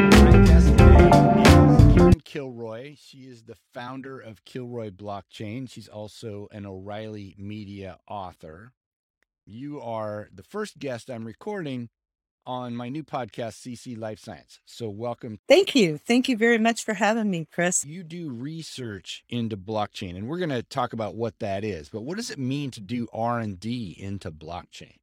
My guest today is Karen Kilroy. She is the founder of Kilroy Blockchain. She's also an O'Reilly Media author. You are the first guest I'm recording on my new podcast, CC Life Science. So, welcome. Thank you. Thank you very much for having me, Chris. You do research into blockchain, and we're going to talk about what that is. But what does it mean to do R and D into blockchain?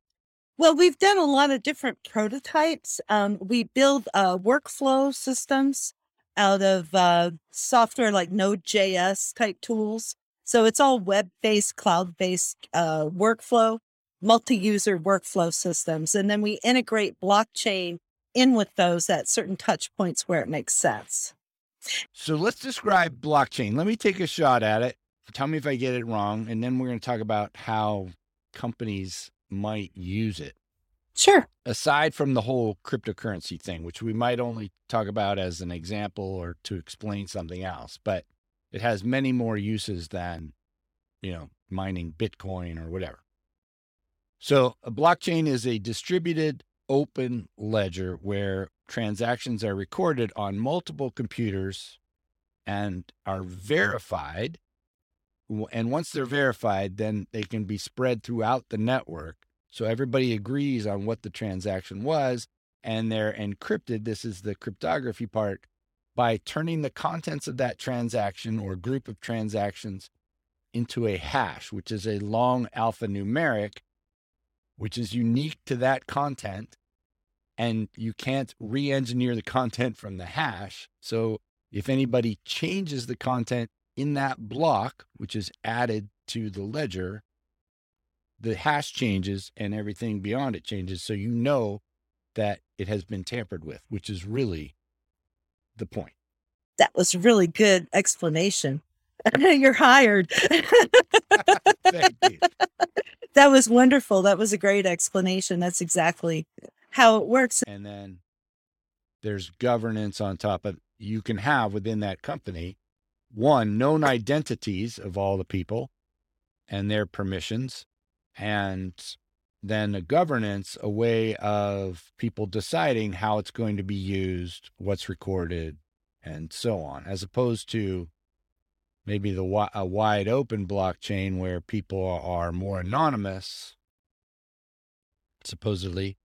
Well, we've done a lot of different prototypes. Um, we build uh, workflow systems out of uh, software like Node.js type tools. So it's all web based, cloud based uh, workflow, multi user workflow systems. And then we integrate blockchain in with those at certain touch points where it makes sense. So, let's describe blockchain. Let me take a shot at it. Tell me if I get it wrong. And then we're going to talk about how companies might use it. Sure. Aside from the whole cryptocurrency thing, which we might only talk about as an example or to explain something else, but it has many more uses than, you know, mining Bitcoin or whatever. So, a blockchain is a distributed open ledger where transactions are recorded on multiple computers and are verified and once they're verified, then they can be spread throughout the network. So everybody agrees on what the transaction was and they're encrypted. This is the cryptography part by turning the contents of that transaction or group of transactions into a hash, which is a long alphanumeric, which is unique to that content. And you can't re engineer the content from the hash. So if anybody changes the content in that block, which is added to the ledger, the hash changes and everything beyond it changes. So you know that it has been tampered with, which is really the point. That was a really good explanation. You're hired. Thank you. That was wonderful. That was a great explanation. That's exactly how it works. And then there's governance on top of you can have within that company one, known identities of all the people and their permissions, and then a governance, a way of people deciding how it's going to be used, what's recorded, and so on, as opposed to maybe the a wide open blockchain where people are more anonymous, supposedly,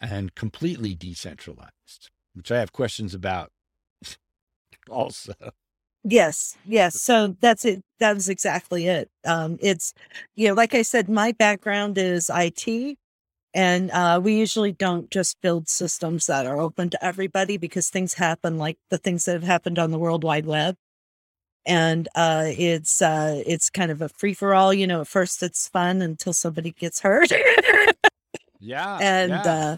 and completely decentralized, which I have questions about also. Yes, yes. So that's it. That was exactly it. Um, it's, you know, like I said, my background is IT, and uh, we usually don't just build systems that are open to everybody because things happen like the things that have happened on the World Wide Web. And uh, it's uh, it's kind of a free for all. You know, at first it's fun until somebody gets hurt. yeah. And yeah. uh,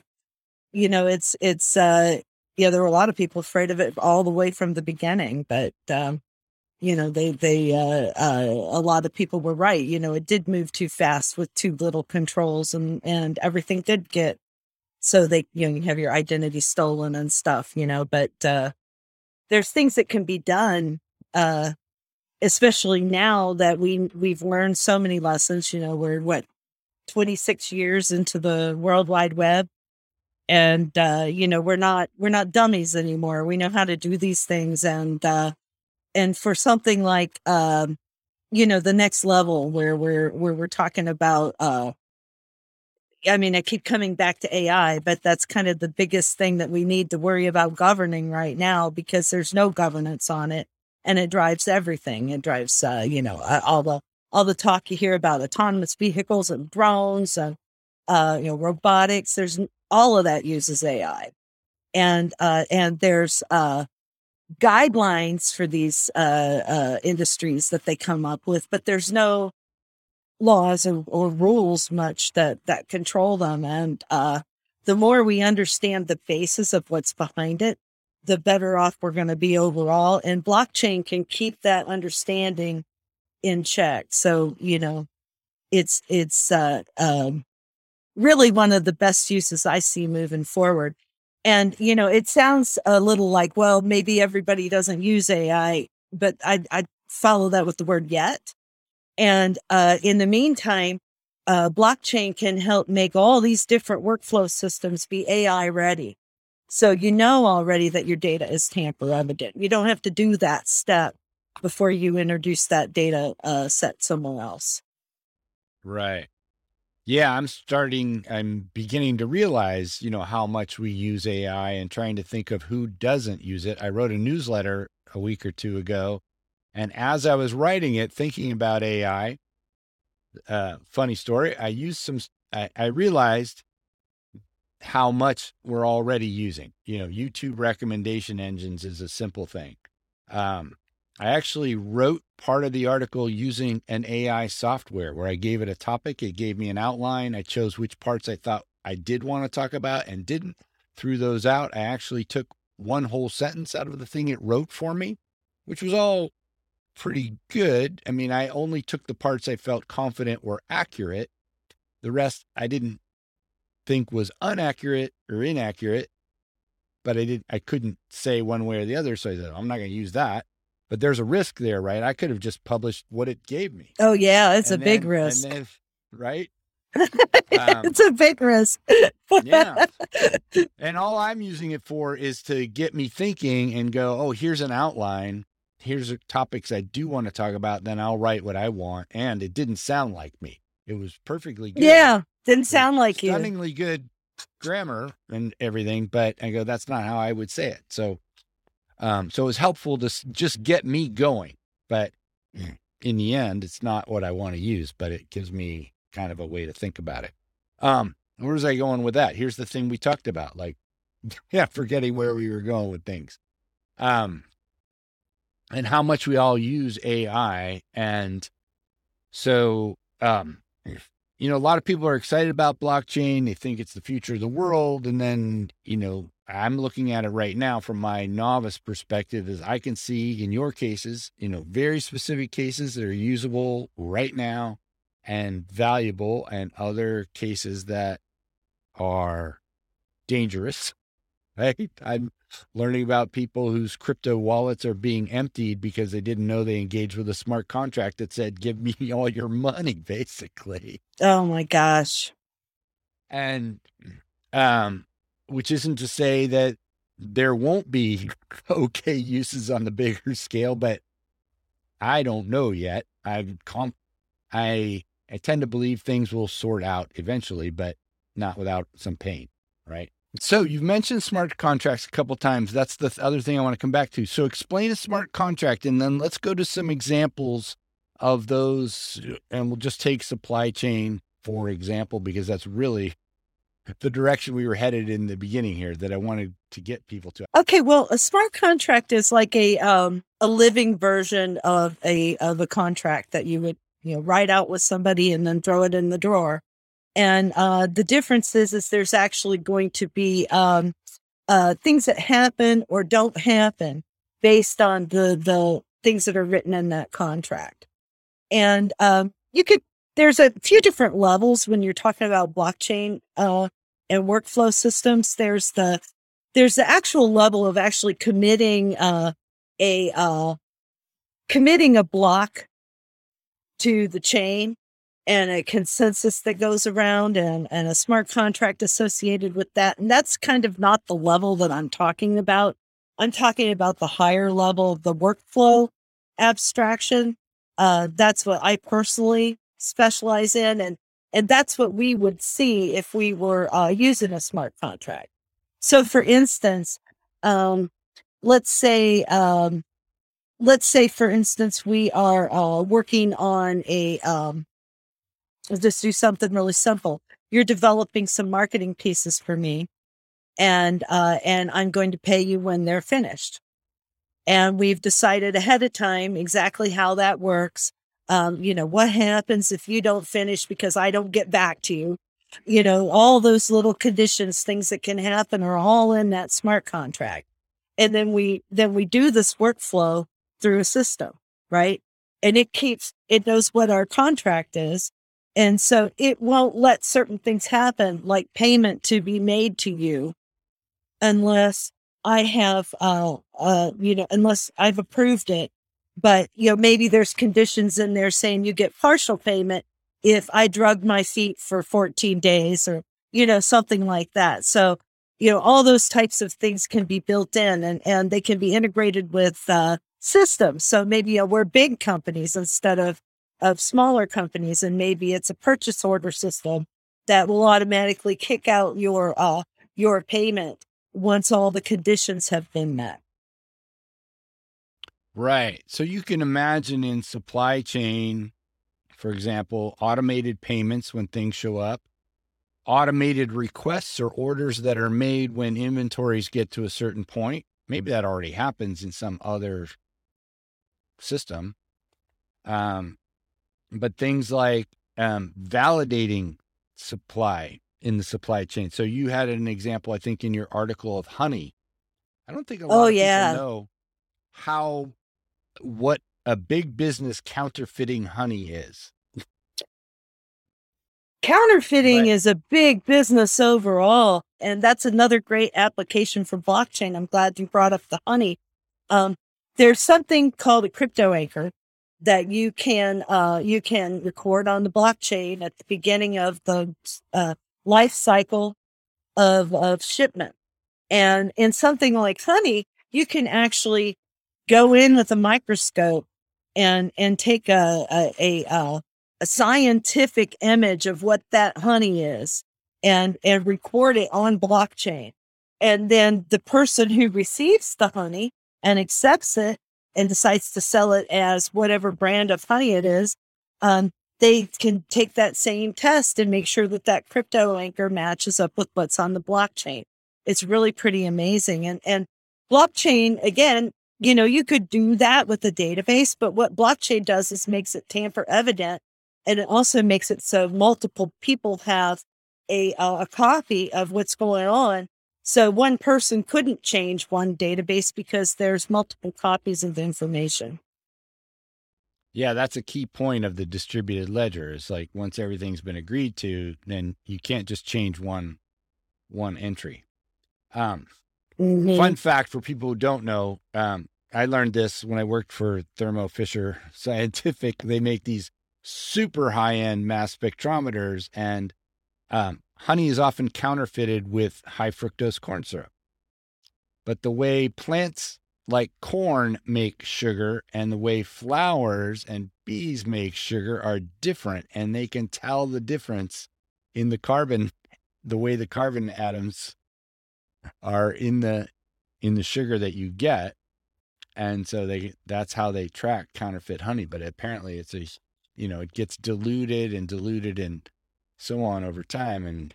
you know, it's it's uh, yeah, there were a lot of people afraid of it all the way from the beginning, but um, you know, they they uh, uh, a lot of people were right. You know, it did move too fast with too little controls, and and everything did get so they you know you have your identity stolen and stuff. You know, but uh, there's things that can be done, uh, especially now that we we've learned so many lessons. You know, we're what 26 years into the World Wide Web and uh, you know we're not we're not dummies anymore. We know how to do these things and uh, and for something like um, you know the next level where we're where we're talking about uh, i mean i keep coming back to ai but that's kind of the biggest thing that we need to worry about governing right now because there's no governance on it and it drives everything. It drives uh, you know all the all the talk you hear about autonomous vehicles and drones and uh, you know robotics there's all of that uses AI. And uh, and there's uh, guidelines for these uh, uh, industries that they come up with, but there's no laws or, or rules much that that control them. And uh, the more we understand the basis of what's behind it, the better off we're going to be overall. And blockchain can keep that understanding in check. So you know, it's it's uh, um, really one of the best uses I see moving forward. And, you know, it sounds a little like, well, maybe everybody doesn't use AI, but I, I follow that with the word yet. And uh, in the meantime, uh, blockchain can help make all these different workflow systems be AI ready. So you know already that your data is tamper evident. You don't have to do that step before you introduce that data uh, set somewhere else. Right. Yeah, I'm starting, I'm beginning to realize, you know, how much we use AI and trying to think of who doesn't use it. I wrote a newsletter a week or two ago. And as I was writing it, thinking about AI, uh, funny story, I used some, I, I realized how much we're already using. You know, YouTube recommendation engines is a simple thing. Um, I actually wrote part of the article using an AI software where I gave it a topic, it gave me an outline. I chose which parts I thought I did want to talk about and didn't. Threw those out. I actually took one whole sentence out of the thing it wrote for me, which was all pretty good. I mean, I only took the parts I felt confident were accurate. The rest I didn't think was inaccurate or inaccurate, but I did I couldn't say one way or the other. So I said, I'm not going to use that. But there's a risk there, right? I could have just published what it gave me. Oh yeah, it's and a then, big risk. Right? um, it's a big risk. yeah. And all I'm using it for is to get me thinking and go, oh, here's an outline. Here's topics I do want to talk about. Then I'll write what I want. And it didn't sound like me. It was perfectly good. Yeah. Didn't sound like you. Stunningly good grammar and everything, but I go, that's not how I would say it. So, um, so it was helpful to just get me going. But in the end, it's not what I want to use, but it gives me kind of a way to think about it. Um, where was I going with that? Here's the thing we talked about, like, yeah, forgetting where we were going with things. Um, and how much we all use AI. And so, um, you know, a lot of people are excited about blockchain. They think it's the future of the world. And then, you know, I'm looking at it right now from my novice perspective as I can see in your cases, you know, very specific cases that are usable right now and valuable and other cases that are dangerous right? I'm learning about people whose crypto wallets are being emptied because they didn't know they engaged with a smart contract that said, give me all your money, basically. Oh my gosh. And, um, which isn't to say that there won't be okay uses on the bigger scale, but I don't know yet. I'm comp- I I tend to believe things will sort out eventually, but not without some pain, right? So you've mentioned smart contracts a couple times. That's the other thing I want to come back to. So explain a smart contract, and then let's go to some examples of those. And we'll just take supply chain for example, because that's really the direction we were headed in the beginning here that I wanted to get people to. Okay, well, a smart contract is like a um, a living version of a of a contract that you would you know write out with somebody and then throw it in the drawer. And uh, the difference is, is there's actually going to be um, uh, things that happen or don't happen based on the the things that are written in that contract. And um, you could there's a few different levels when you're talking about blockchain uh, and workflow systems. There's the there's the actual level of actually committing uh, a uh, committing a block to the chain and a consensus that goes around and, and a smart contract associated with that. And that's kind of not the level that I'm talking about. I'm talking about the higher level of the workflow abstraction. Uh, that's what I personally specialize in. And, and that's what we would see if we were uh, using a smart contract. So for instance, um, let's say, um, let's say for instance, we are uh, working on a, um, Let's just do something really simple. You're developing some marketing pieces for me, and uh, and I'm going to pay you when they're finished. And we've decided ahead of time exactly how that works. Um, you know, what happens if you don't finish because I don't get back to you? You know, all those little conditions, things that can happen are all in that smart contract. And then we then we do this workflow through a system, right? And it keeps it knows what our contract is and so it won't let certain things happen, like payment to be made to you, unless I have, uh, uh, you know, unless I've approved it. But, you know, maybe there's conditions in there saying you get partial payment if I drug my feet for 14 days or, you know, something like that. So you know, all those types of things can be built in and, and they can be integrated with uh, systems. So maybe you know, we're big companies instead of, of smaller companies. And maybe it's a purchase order system that will automatically kick out your, uh, your payment once all the conditions have been met. Right. So you can imagine in supply chain, for example, automated payments when things show up, automated requests or orders that are made when inventories get to a certain point. Maybe that already happens in some other system. Um, but things like um, validating supply in the supply chain. So you had an example, I think, in your article of honey. I don't think a lot oh, of yeah. people know how what a big business counterfeiting honey is. Counterfeiting right. is a big business overall. And that's another great application for blockchain. I'm glad you brought up the honey. Um, there's something called a crypto anchor that you can uh, you can record on the blockchain at the beginning of the uh, life cycle of of shipment. And in something like honey, you can actually go in with a microscope and and take a a, a, uh, a scientific image of what that honey is and and record it on blockchain. And then the person who receives the honey and accepts it and decides to sell it as whatever brand of honey it is um, they can take that same test and make sure that that crypto anchor matches up with what's on the blockchain. It's really pretty amazing. And and blockchain again you know you could do that with a database but what blockchain does is makes it tamper evident and it also makes it so multiple people have a uh, a copy of what's going on. So one person couldn't change one database because there's multiple copies of the information. Yeah, that's a key point of the distributed ledger. Is like once everything's been agreed to, then you can't just change one one entry. Um, mm-hmm. Fun fact for people who don't know, um, I learned this when I worked for Thermo Fisher Scientific. They make these super high end mass spectrometers, and um, honey is often counterfeited with high fructose corn syrup. But the way plants like corn make sugar and the way flowers and bees make sugar are different, and they can tell the difference in the carbon, the way the carbon atoms are in the in the sugar that you get and so they that's how they track counterfeit honey but apparently it's a you know, it gets diluted and diluted and so on over time. And,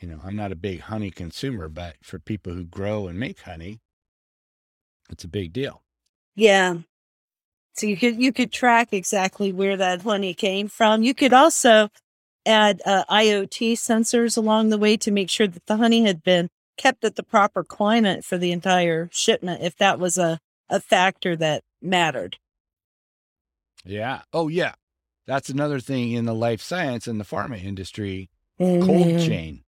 you know, I'm not a big honey consumer, but for people who grow and make honey, it's a big deal. Yeah. So you could you could track exactly where that honey came from. You could also add uh, IoT sensors along the way to make sure that the honey had been kept at the proper climate for the entire shipment if that was a, a factor that mattered. Yeah. Oh, yeah. That's another thing in the life science and the pharma industry. Mm-hmm. Cold chain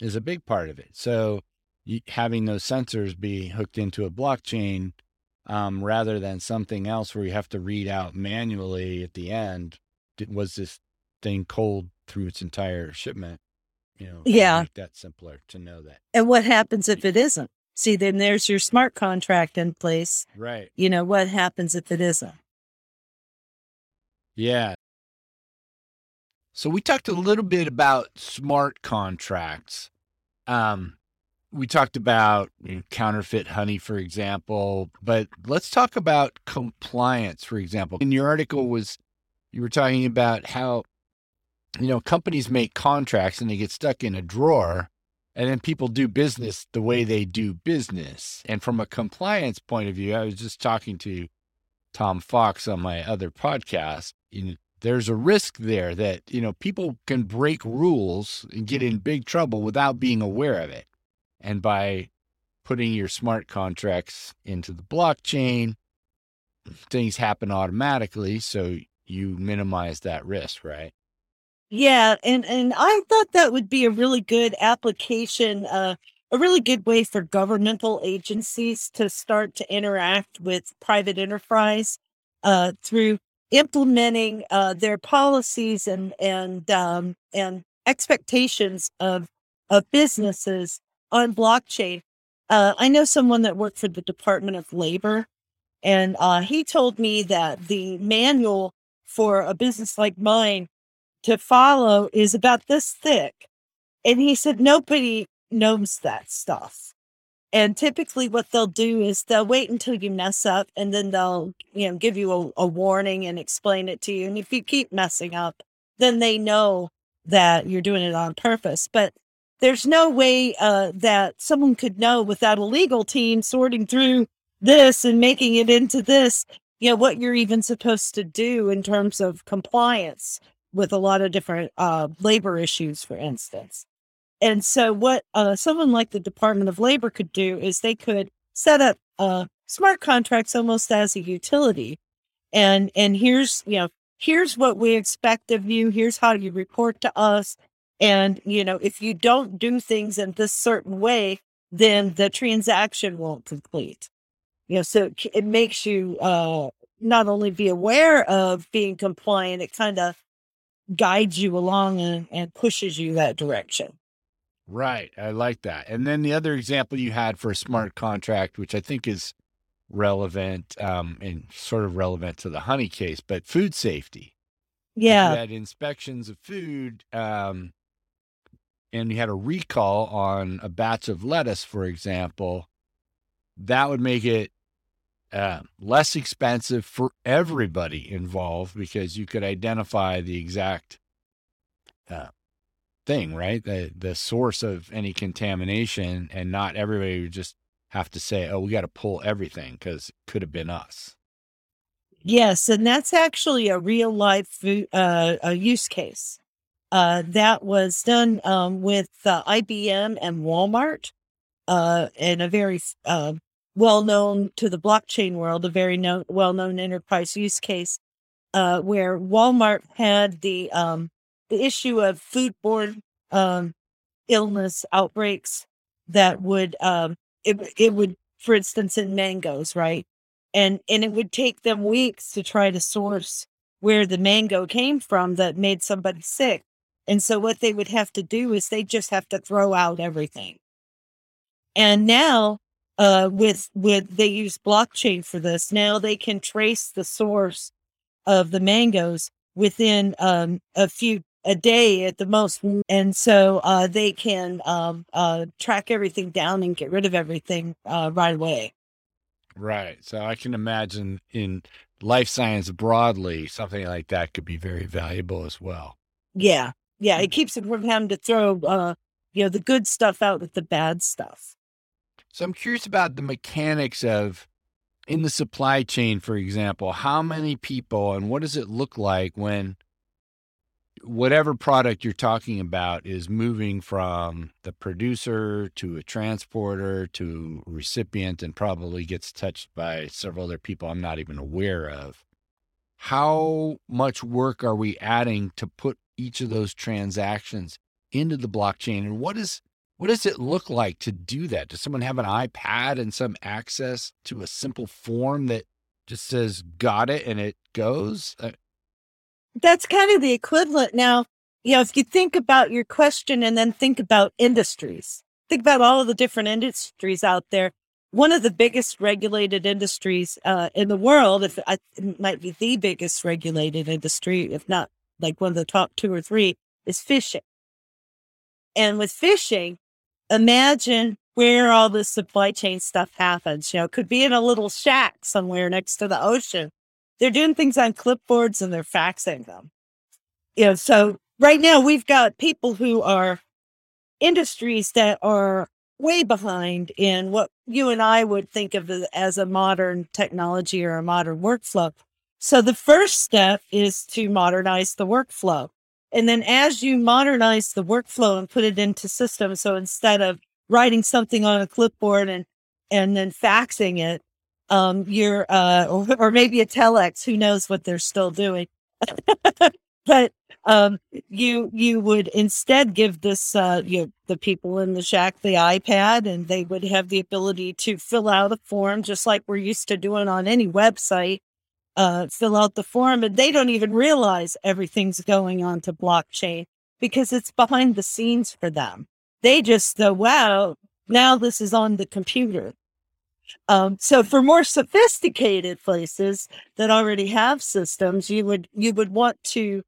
is a big part of it. So you, having those sensors be hooked into a blockchain um, rather than something else where you have to read out manually at the end, was this thing cold through its entire shipment? You know, yeah, make that simpler to know that. And what happens if it isn't? See, then there's your smart contract in place. Right. You know, what happens if it isn't? Yeah, so we talked a little bit about smart contracts. Um, we talked about you know, counterfeit honey, for example, but let's talk about compliance, for example. In your article was you were talking about how you know companies make contracts and they get stuck in a drawer and then people do business the way they do business. And from a compliance point of view, I was just talking to Tom Fox on my other podcast. You there's a risk there that you know people can break rules and get in big trouble without being aware of it and by putting your smart contracts into the blockchain things happen automatically so you minimize that risk right yeah and and i thought that would be a really good application uh a really good way for governmental agencies to start to interact with private enterprise uh, through implementing uh, their policies and and um, and expectations of of businesses on blockchain, uh, I know someone that worked for the Department of Labor, and uh, he told me that the manual for a business like mine to follow is about this thick. And he said nobody knows that stuff. And typically, what they'll do is they'll wait until you mess up and then they'll, you know, give you a, a warning and explain it to you. And if you keep messing up, then they know that you're doing it on purpose. But there's no way uh, that someone could know without a legal team sorting through this and making it into this, you know, what you're even supposed to do in terms of compliance with a lot of different uh, labor issues, for instance. And so, what uh, someone like the Department of Labor could do is they could set up uh, smart contracts almost as a utility, and and here's you know here's what we expect of you. Here's how you report to us, and you know if you don't do things in this certain way, then the transaction won't complete. You know, so it makes you uh, not only be aware of being compliant, it kind of guides you along and, and pushes you that direction. Right. I like that. And then the other example you had for a smart contract, which I think is relevant um, and sort of relevant to the honey case, but food safety. Yeah. You had inspections of food um, and you had a recall on a batch of lettuce, for example. That would make it uh, less expensive for everybody involved because you could identify the exact uh, thing, right? The the source of any contamination, and not everybody would just have to say, "Oh, we got to pull everything" because it could have been us. Yes, and that's actually a real life uh, a use case. Uh, that was done um, with uh, IBM and Walmart uh, in a very uh, well known to the blockchain world, a very known, well known enterprise use case uh, where Walmart had the um, the issue of foodborne um, illness outbreaks that would um, it it would, for instance, in mangoes, right, and and it would take them weeks to try to source where the mango came from that made somebody sick. And so what they would have to do is they just have to throw out everything. And now uh, with with they use blockchain for this. Now they can trace the source of the mangoes within um, a few a day at the most, and so uh, they can um, uh, track everything down and get rid of everything uh, right away. Right. So I can imagine in life science broadly, something like that could be very valuable as well. Yeah, yeah. It keeps it from having to throw, uh, you know, the good stuff out with the bad stuff. So I'm curious about the mechanics of in the supply chain, for example, how many people and what does it look like when whatever product you're talking about is moving from the producer to a transporter to a recipient and probably gets touched by several other people I'm not even aware of. How much work are we adding to put each of those transactions into the blockchain? And what is what does it look like to do that? Does someone have an iPad and some access to a simple form that just says got it and it goes? Uh, That's kind of the equivalent. Now, you know, if you think about your question and then think about industries, think about all of the different industries out there. One of the biggest regulated industries uh, in the world, if I, it might be the biggest regulated industry, if not like one of the top two or three, is fishing. And with fishing, imagine where all this supply chain stuff happens. You know, it could be in a little shack somewhere next to the ocean. They're doing things on clipboards and they're faxing them. You know, so right now we've got people who are industries that are way behind in what you and I would think of as a modern technology or a modern workflow. So the first step is to modernize the workflow. And then as you modernize the workflow and put it into systems, so instead of writing something on a clipboard and and then faxing it, um, you're uh, or, or maybe a telex, who knows what they're still doing. but um, you you would instead give this uh, you the people in the shack the iPad, and they would have the ability to fill out a form just like we're used to doing on any website uh, fill out the form and they don't even realize everything's going on to blockchain because it's behind the scenes for them. They just go, wow, Now this is on the computer. Um, so for more sophisticated places that already have systems, you would you would want to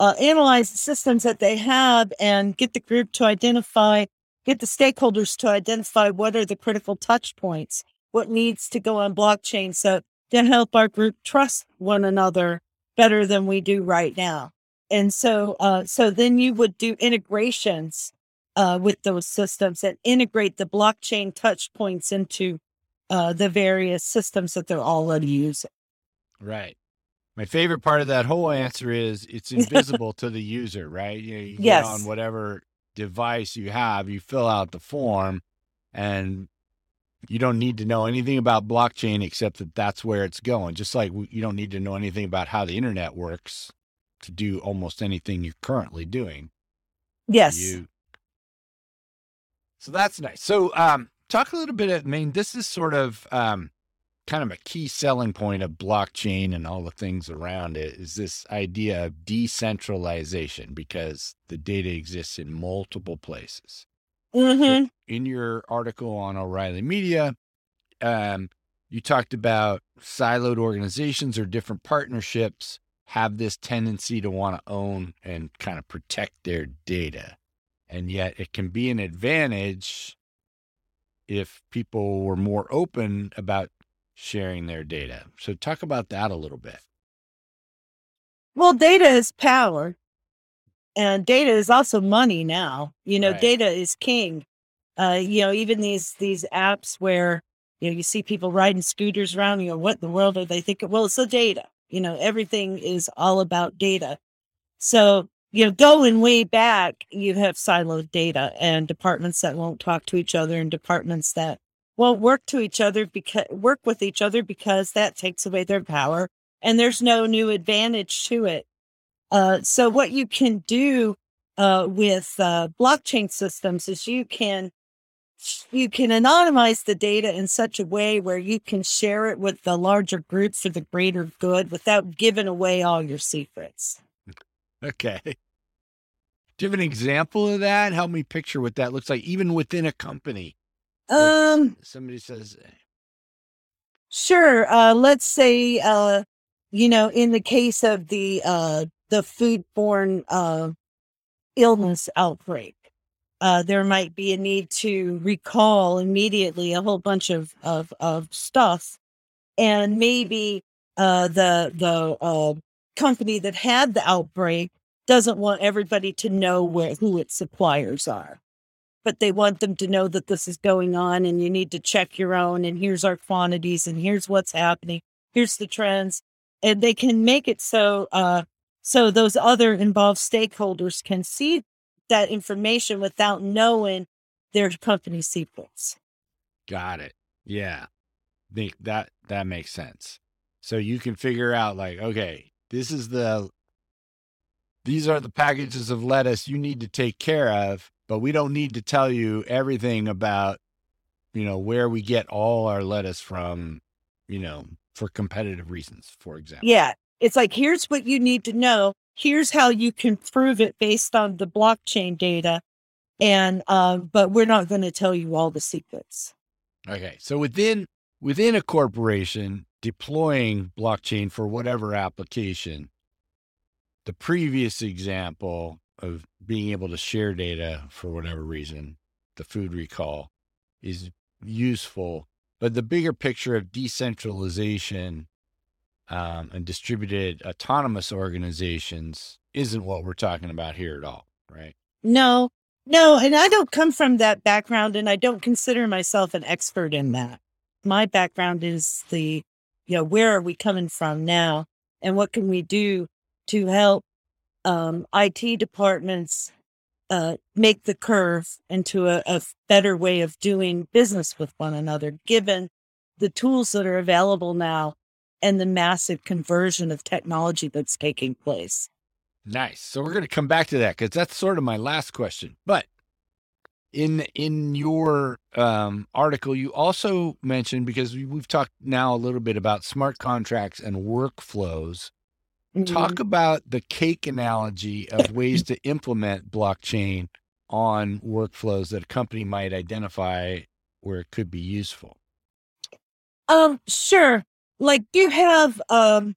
uh, analyze the systems that they have and get the group to identify, get the stakeholders to identify what are the critical touch points, what needs to go on blockchain, so to help our group trust one another better than we do right now. And so, uh, so then you would do integrations uh, with those systems and integrate the blockchain touch points into uh, the various systems that they're already using. Right. My favorite part of that whole answer is it's invisible to the user, right? You, know, you get Yes. on whatever device you have, you fill out the form, and you don't need to know anything about blockchain except that that's where it's going. Just like you don't need to know anything about how the internet works to do almost anything you're currently doing. Yes. You. So that's nice. So, um, talk a little bit. I mean, this is sort of um, kind of a key selling point of blockchain and all the things around it. Is this idea of decentralization because the data exists in multiple places. Hmm In your article on O'Reilly Media, um, you talked about siloed organizations or different partnerships have this tendency to want to own and kind of protect their data. And yet it can be an advantage if people were more open about sharing their data. So talk about that a little bit. Well, data is power, and data is also money now. You know, Right. data is king. Uh, you know, even these these apps where you know you see people riding scooters around. You know, what in the world are they thinking? Well, it's the data. You know, everything is all about data. So you know, going way back, you have siloed data and departments that won't talk to each other, and departments that won't work to each other because work with each other because that takes away their power and there's no new advantage to it. Uh, so what you can do uh, with uh, blockchain systems is you can you can anonymize the data in such a way where you can share it with the larger group for the greater good without giving away all your secrets. Okay. Do you have an example of that? Help me picture what that looks like, even within a company. Um, somebody says, Sure. Uh, let's say, uh, you know, in the case of the uh, the foodborne uh, illness outbreak, uh, there might be a need to recall immediately a whole bunch of of, of stuff, and maybe uh, the the uh, company that had the outbreak doesn't want everybody to know where who its suppliers are. But they want them to know that this is going on and you need to check your own and here's our quantities and here's what's happening. Here's the trends. And they can make it so uh so those other involved stakeholders can see that information without knowing their company secrets got it. Yeah. Think that that makes sense. So you can figure out like, okay, this is the these are the packages of lettuce you need to take care of, but we don't need to tell you everything about, you know, where we get all our lettuce from, you know, for competitive reasons, for example. yeah it's like here's what you need to know here's how you can prove it based on the blockchain data and um but we're not going to tell you all the secrets Okay. So within within a corporation deploying blockchain for whatever application, the previous example of being able to share data for whatever reason, the food recall is useful. But the bigger picture of decentralization um, and distributed autonomous organizations isn't what we're talking about here at all, right? No, no, and I don't come from that background and I don't consider myself an expert in that. My background is the, you know, where are we coming from now and what can we do to help um, IT departments uh, make the curve into a, a better way of doing business with one another, given the tools that are available now and the massive conversion of technology that's taking place. Nice. So we're going to come back to that because that's sort of my last question. But in in your um, article, you also mentioned because we- we've talked now a little bit about smart contracts and workflows. Talk about the cake analogy of ways to implement blockchain on workflows that a company might identify where it could be useful? Um, sure. Like you have um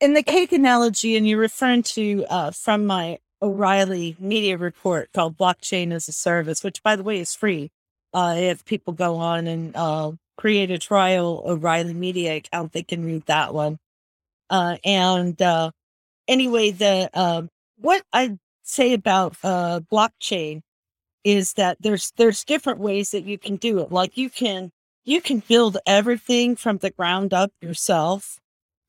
in the cake analogy, and you're referring to uh from my O'Reilly media report called Blockchain as a Service, which by the way is free. Uh if people go on and uh create a trial O'Reilly media account, they can read that one. Uh and uh anyway, the um what I say about uh blockchain is that there's there's different ways that you can do it. Like you can you can build everything from the ground up yourself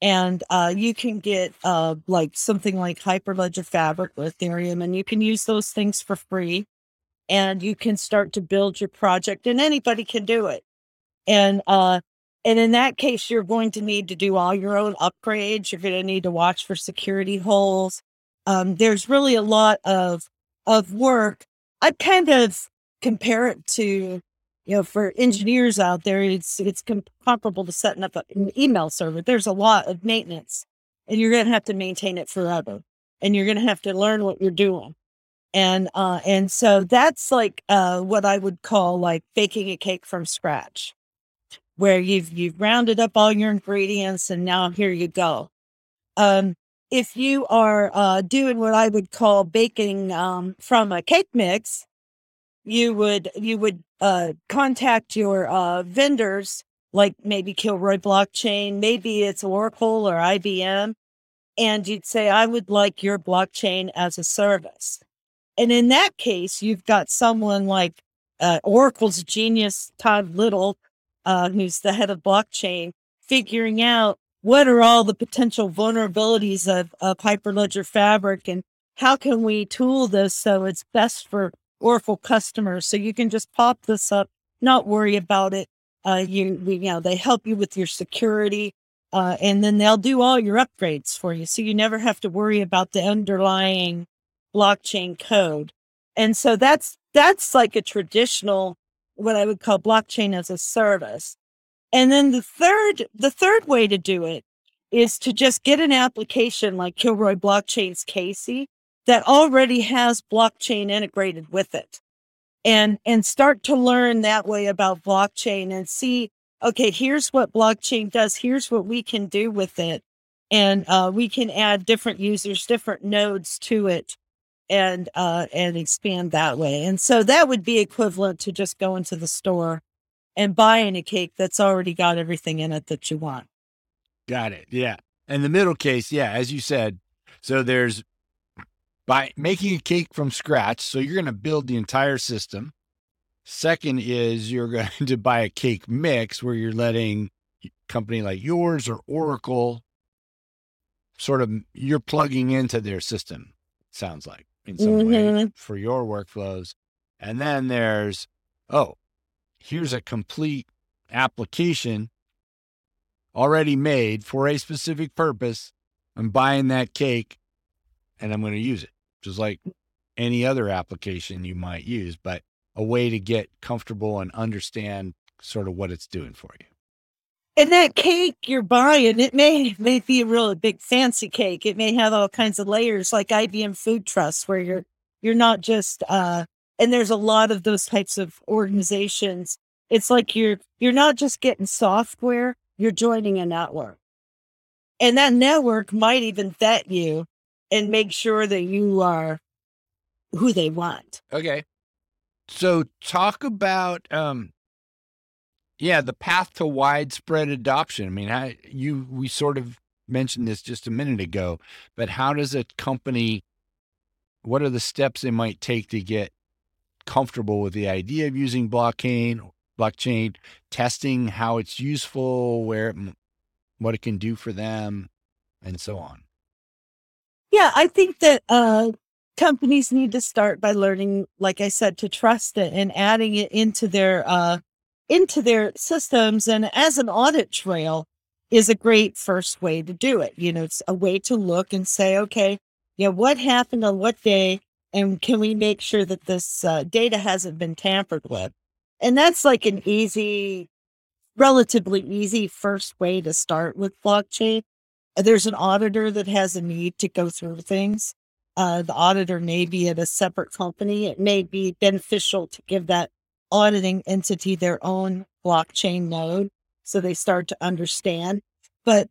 and uh, you can get uh, like something like hyperledger fabric with ethereum and you can use those things for free and you can start to build your project and anybody can do it. And uh and in that case you're going to need to do all your own upgrades you're going to need to watch for security holes. Um, there's really a lot of of work. I kind of compare it to you know, for engineers out there, it's it's comparable to setting up an email server. There's a lot of maintenance, and you're going to have to maintain it forever, and you're going to have to learn what you're doing, and uh, and so that's like uh, what I would call like baking a cake from scratch, where you've you've rounded up all your ingredients, and now here you go. Um, if you are uh, doing what I would call baking um, from a cake mix, you would you would uh, contact your uh, vendors like maybe Kilroy Blockchain, maybe it's Oracle or IBM, and you'd say, I would like your blockchain as a service. And in that case, you've got someone like uh, Oracle's genius, Todd Little, uh, who's the head of blockchain, figuring out what are all the potential vulnerabilities of, of Hyperledger Fabric and how can we tool this so it's best for Oracle customers. So you can just pop this up, not worry about it. Uh, you, you know, they help you with your security, uh, and then they'll do all your upgrades for you. So you never have to worry about the underlying blockchain code. And so that's, that's like a traditional, what I would call blockchain as a service. And then the third, the third way to do it is to just get an application like Kilroy Blockchain's Casey that already has blockchain integrated with it. And and start to learn that way about blockchain and see okay here's what blockchain does here's what we can do with it. And uh, we can add different users different nodes to it and uh, and expand that way. And so that would be equivalent to just going to the store and buying a cake that's already got everything in it that you want. Got it. Yeah. And the middle case yeah as you said so there's by making a cake from scratch. So you're going to build the entire system. Second is you're going to buy a cake mix where you're letting a company like yours or Oracle sort of you're plugging into their system. Sounds like in some mm-hmm. way for your workflows. And then there's oh, here's a complete application already made for a specific purpose. I'm buying that cake and I'm going to use it just like any other application you might use, but a way to get comfortable and understand sort of what it's doing for you. And that cake you're buying, it may may be a really big fancy cake. It may have all kinds of layers like IBM Food Trust, where you're you're not just uh and there's a lot of those types of organizations. It's like you're you're not just getting software, you're joining a network. And that network might even vet you and make sure that you are who they want. Okay. So talk about um yeah, the path to widespread adoption. I mean, I you we sort of mentioned this just a minute ago, but how does a company what are the steps they might take to get comfortable with the idea of using blockchain, blockchain, testing how it's useful, where it, what it can do for them, and so on? Yeah, I think that uh, companies need to start by learning, like I said, to trust it and adding it into their uh, into their systems. And as an audit trail is a great first way to do it. You know, it's a way to look and say, okay, yeah, what happened on what day, and can we make sure that this uh, data hasn't been tampered with? And that's like an easy, relatively easy first way to start with blockchain there's an auditor that has a need to go through things. uh, the auditor may be at a separate company. It may be beneficial to give that auditing entity their own blockchain node so they start to understand. But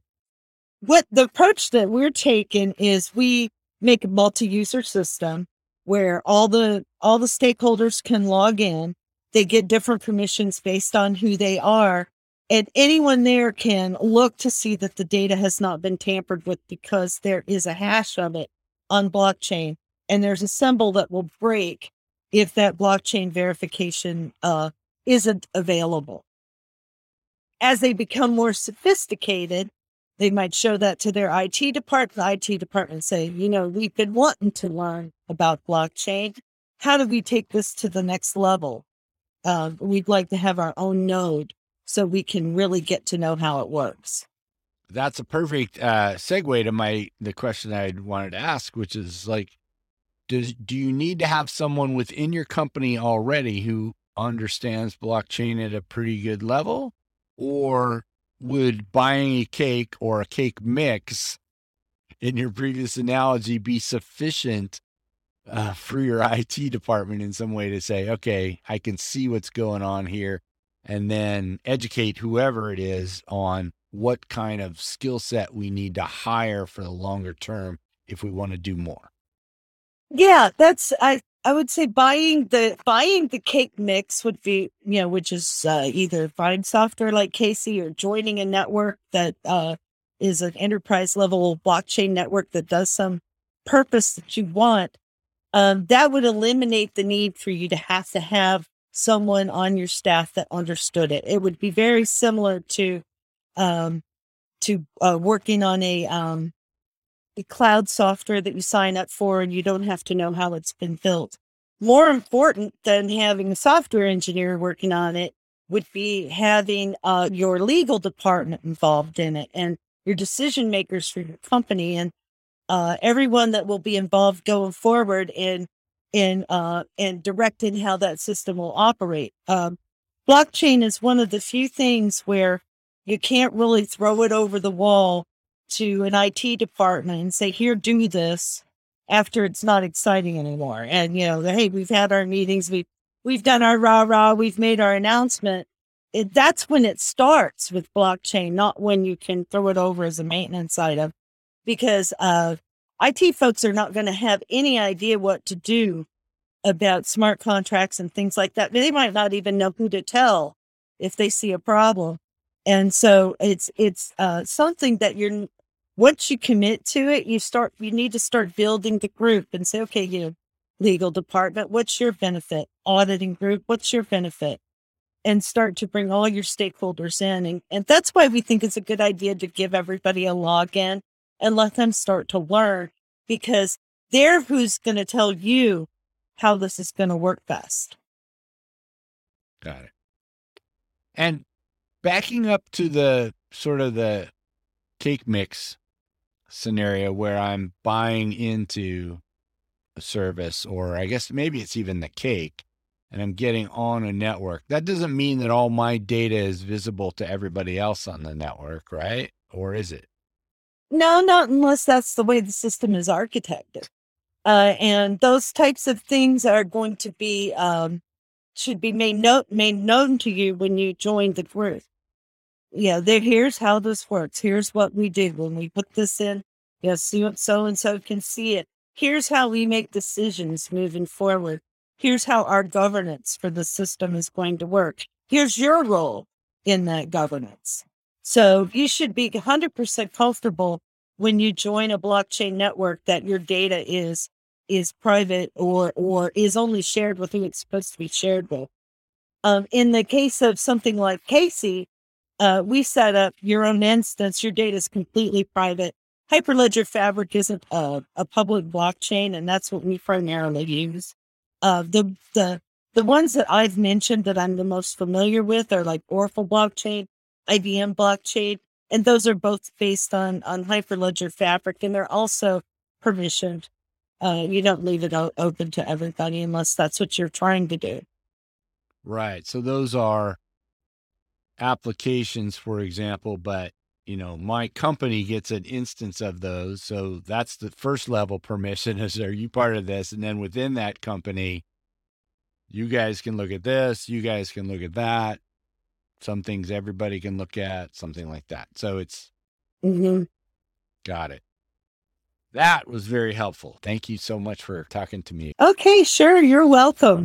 what the approach that we're taking is we make a multi-user system where all the all the stakeholders can log in. They get different permissions based on who they are. And anyone there can look to see that the data has not been tampered with because there is a hash of it on blockchain. And there's a symbol that will break if that blockchain verification uh, isn't available. As they become more sophisticated, they might show that to their IT department. The IT department say, you know, we've been wanting to learn about blockchain. How do we take this to the next level? Uh, we'd like to have our own node so we can really get to know how it works. That's a perfect uh, segue to my the question I wanted to ask, which is like, does do you need to have someone within your company already who understands blockchain at a pretty good level, or would buying a cake or a cake mix in your previous analogy be sufficient uh, for your IT department in some way to say, okay, I can see what's going on here, and then educate whoever it is on what kind of skill set we need to hire for the longer term if we want to do more. Yeah, that's I I would say buying the buying the cake mix would be you know which is uh, either buying software like Casey or joining a network that uh, is an enterprise level blockchain network that does some purpose that you want. Um, that would eliminate the need for you to have to have someone on your staff that understood it. It would be very similar to um, to uh, working on a um, a cloud software that you sign up for and you don't have to know how it's been built. More important than having a software engineer working on it would be having uh, your legal department involved in it and your decision makers for your company and uh, everyone that will be involved going forward in in uh, in directing how that system will operate. Um, blockchain is one of the few things where you can't really throw it over the wall to an IT department and say, here, do this after it's not exciting anymore. And, you know, hey, we've had our meetings, we've, we've done our rah rah, we've made our announcement. It, that's when it starts with blockchain, not when you can throw it over as a maintenance item because uh, IT folks are not going to have any idea what to do about smart contracts and things like that. They might not even know who to tell if they see a problem. And so it's it's uh, something that you're once you commit to it, you start, you need to start building the group and say, okay, you legal department, what's your benefit? Auditing group, what's your benefit? And start to bring all your stakeholders in. And, and that's why we think it's a good idea to give everybody a login and let them start to learn because they're who's going to tell you how this is going to work best. Got it. And backing up to the sort of the cake mix scenario where I'm buying into a service, or I guess maybe it's even the cake, and I'm getting on a network. That doesn't mean that all my data is visible to everybody else on the network, right? Or is it? No, not unless that's the way the system is architected. Uh, and those types of things are going to be um, should be made note made known to you when you join the group yeah, there, here's how this works. Here's what we did when we put this in. Yes, so and so can see it. Here's how we make decisions moving forward. Here's how our governance for the system is going to work. Here's your role in that governance. So you should be 100% comfortable when you join a blockchain network that your data is is private or or is only shared with who it's supposed to be shared with. Um, in the case of something like Casey, uh, we set up your own instance. Your data is completely private. Hyperledger Fabric isn't a, a public blockchain, and that's what we primarily use. Uh, the the the ones that I've mentioned that I'm the most familiar with are like Oracle blockchain, IBM blockchain, and those are both based on on Hyperledger Fabric, and they're also permissioned. Uh, you don't leave it open to everybody unless that's what you're trying to do. Right. So those are applications, for example, but you know, my company gets an instance of those. So that's the first level permission is are you part of this? And then within that company, you guys can look at this, you guys can look at that. Some things everybody can look at, something like that. So it's hmm got it. That was very helpful. Thank you so much for talking to me. Okay, sure. You're welcome.